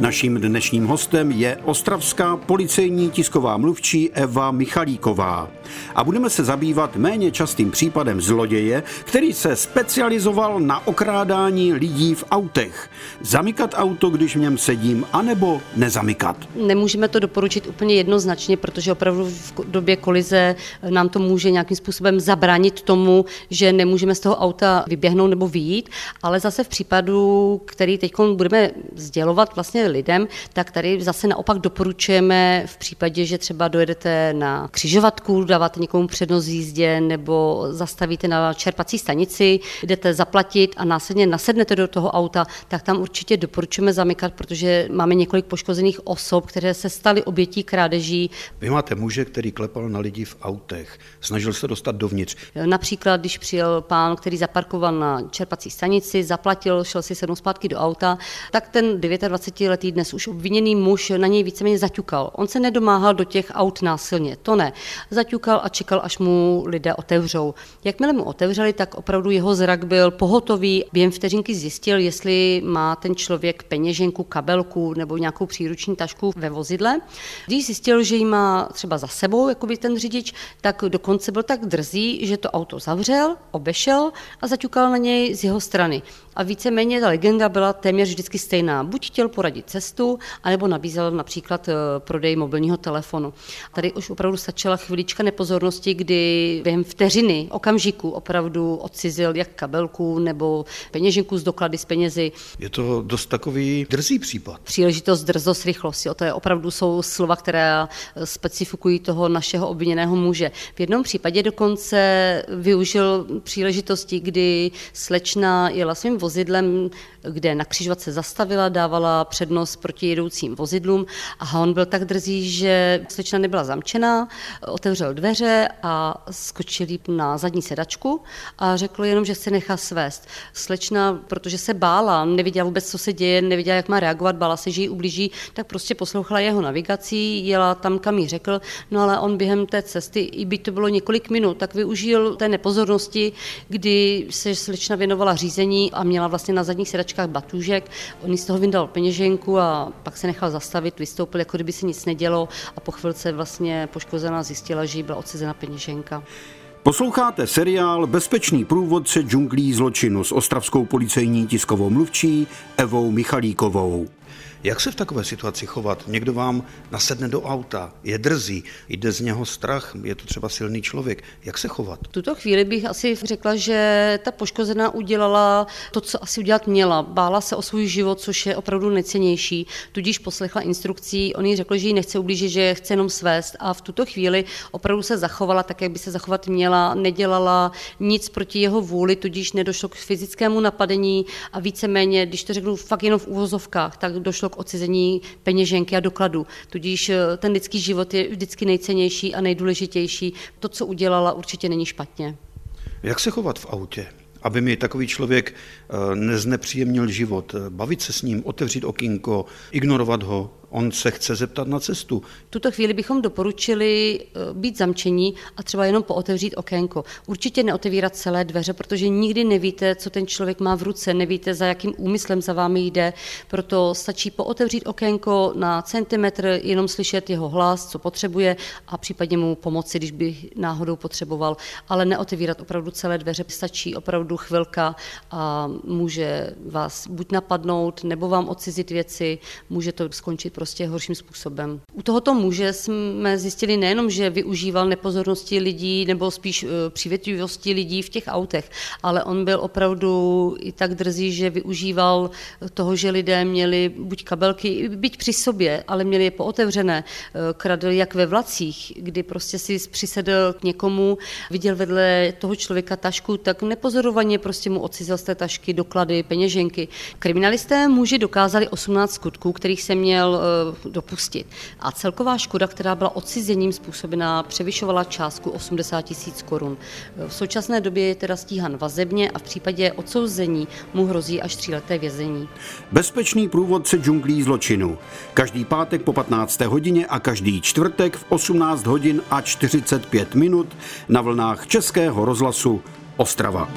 Naším dnešním hostem je ostravská policejní tisková mluvčí Eva Michalíková. A budeme se zabývat méně častým případem zloděje, který se specializoval na okrádání lidí v autech. Zamykat auto, když v něm sedím, anebo nezamykat. Nemůžeme to doporučit úplně jednoznačně, protože opravdu v době kolize nám to může nějakým způsobem zabránit tomu, že nemůžeme z toho auta vyběhnout nebo vyjít, ale zase v případu, který teď budeme sdělovat vlastně lidem, tak tady zase naopak doporučujeme v případě, že třeba dojedete na křižovatku, dáváte někomu přednost jízdě nebo zastavíte na čerpací stanici, jdete zaplatit a následně nasednete do toho auta, tak tam určitě doporučujeme zamykat, protože máme několik poškozených osob, které se staly obětí krádeží. Vy máte muže, který klepal na lidi v autech, snažil se dostat dovnitř. Například, když přijel pán, který zaparkoval na čerpací stanici, zaplatil, šel si sednout zpátky do auta, tak ten 29 letý dnes už obviněný muž na něj víceméně zaťukal. On se nedomáhal do těch aut násilně, to ne. Zaťukal a čekal, až mu lidé otevřou. Jakmile mu otevřeli, tak opravdu jeho zrak byl pohotový. Během vteřinky zjistil, jestli má ten člověk peněženku, kabelku nebo nějakou příruční tašku ve vozidle. Když zjistil, že ji má třeba za sebou, jako by ten řidič, tak dokonce byl tak drzý, že to auto zavřel, obešel a zaťukal na něj z jeho strany. A víceméně ta legenda byla téměř vždycky stejná. Buď chtěl poradit cestu, anebo nabízel například eh, prodej mobilního telefonu. Tady už opravdu stačila chvilička nepozornosti, kdy během vteřiny, okamžiku opravdu odcizil jak kabelku nebo peněženku z doklady s penězi. Je to dost takový drzý případ. Příležitost, drzost, rychlost. Jo. To je opravdu jsou slova, které eh, specifikují toho našeho obviněného muže. V jednom případě dokonce využil příležitosti, kdy slečna jela svým vozidlem, kde na křižovatce zastavila, dávala přednost proti jedoucím vozidlům a on byl tak drzý, že slečna nebyla zamčená, otevřel dveře a skočil na zadní sedačku a řekl jenom, že se nechá svést. Slečna, protože se bála, neviděla vůbec, co se děje, neviděla, jak má reagovat, bála se, že ji ublíží, tak prostě poslouchala jeho navigací, jela tam, kam jí řekl, no ale on během té cesty, i by to bylo několik minut, tak využil té nepozornosti, kdy se slečna věnovala řízení a měla vlastně na zadních sedačkách batůžek. On z toho vyndal peněženku a pak se nechal zastavit, vystoupil, jako kdyby se nic nedělo a po chvilce vlastně poškozená zjistila, že jí byla odcizena peněženka. Posloucháte seriál Bezpečný průvodce džunglí zločinu s ostravskou policejní tiskovou mluvčí Evou Michalíkovou. Jak se v takové situaci chovat? Někdo vám nasedne do auta, je drzí, jde z něho strach, je to třeba silný člověk. Jak se chovat? V tuto chvíli bych asi řekla, že ta poškozená udělala to, co asi udělat měla. Bála se o svůj život, což je opravdu nejcennější. Tudíž poslechla instrukcí, on jí řekl, že jí nechce ublížit, že chce jenom svést a v tuto chvíli opravdu se zachovala tak, jak by se zachovat měla, nedělala nic proti jeho vůli, tudíž nedošlo k fyzickému napadení a víceméně, když to řeknu fakt jenom v úvozovkách, tak došlo k odcizení peněženky a dokladu. Tudíž eh, ten lidský život je vždycky nejcennější a nejdůležitější. To, co udělala, určitě není špatně. Jak se chovat v autě? aby mi takový člověk eh, neznepříjemnil život. Bavit se s ním, otevřít okýnko, ignorovat ho, on se chce zeptat na cestu. V tuto chvíli bychom doporučili eh, být zamčení a třeba jenom pootevřít okénko. Určitě neotevírat celé dveře, protože nikdy nevíte, co ten člověk má v ruce, nevíte, za jakým úmyslem za vámi jde, proto stačí pootevřít okénko na centimetr, jenom slyšet jeho hlas, co potřebuje a případně mu pomoci, když by náhodou potřeboval, ale neotevírat opravdu celé dveře, stačí opravdu chvilka a může vás buď napadnout, nebo vám odcizit věci, může to skončit prostě horším způsobem. U tohoto muže jsme zjistili nejenom, že využíval nepozornosti lidí nebo spíš eh, přívětivosti lidí v těch autech, ale on byl opravdu i tak drzý, že využíval toho, že lidé měli buď kabelky, byť při sobě, ale měli je pootevřené. Eh, kradl jak ve vlacích, kdy prostě si přisedl k někomu, viděl vedle toho člověka tašku, tak nepozorovaně prostě mu odcizel z té tašky doklady, peněženky. Kriminalisté muži dokázali 18 skutků, kterých se měl dopustit. A celková škoda, která byla odcizením způsobená, převyšovala částku 80 tisíc korun. V současné době je teda stíhan vazebně a v případě odsouzení mu hrozí až tříleté vězení. Bezpečný průvodce džunglí zločinu. Každý pátek po 15. hodině a každý čtvrtek v 18 hodin a 45 minut na vlnách Českého rozhlasu Ostrava.